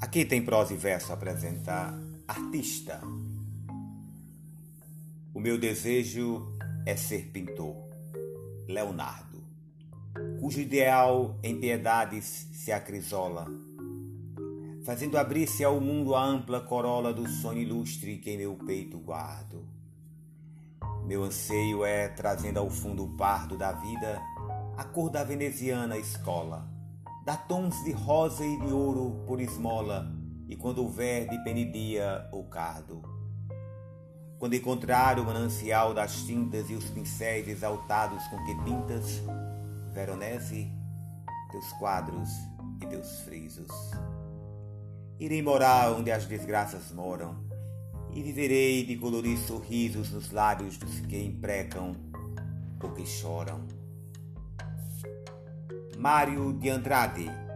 Aqui tem prosa e verso a apresentar. Artista. O meu desejo é ser pintor. Leonardo. Cujo ideal em piedades se acrisola, fazendo abrir-se ao mundo a ampla corola do sonho ilustre que em meu peito guardo. Meu anseio é trazendo ao fundo pardo da vida a cor da veneziana escola dá tons de rosa e de ouro por esmola, e quando houver de penidia ou cardo. Quando encontrar o manancial das tintas e os pincéis exaltados com que pintas, Veronese, teus quadros e teus frisos. Irei morar onde as desgraças moram, e viverei de colorir sorrisos nos lábios dos que imprecam ou que choram. Mário de Andrade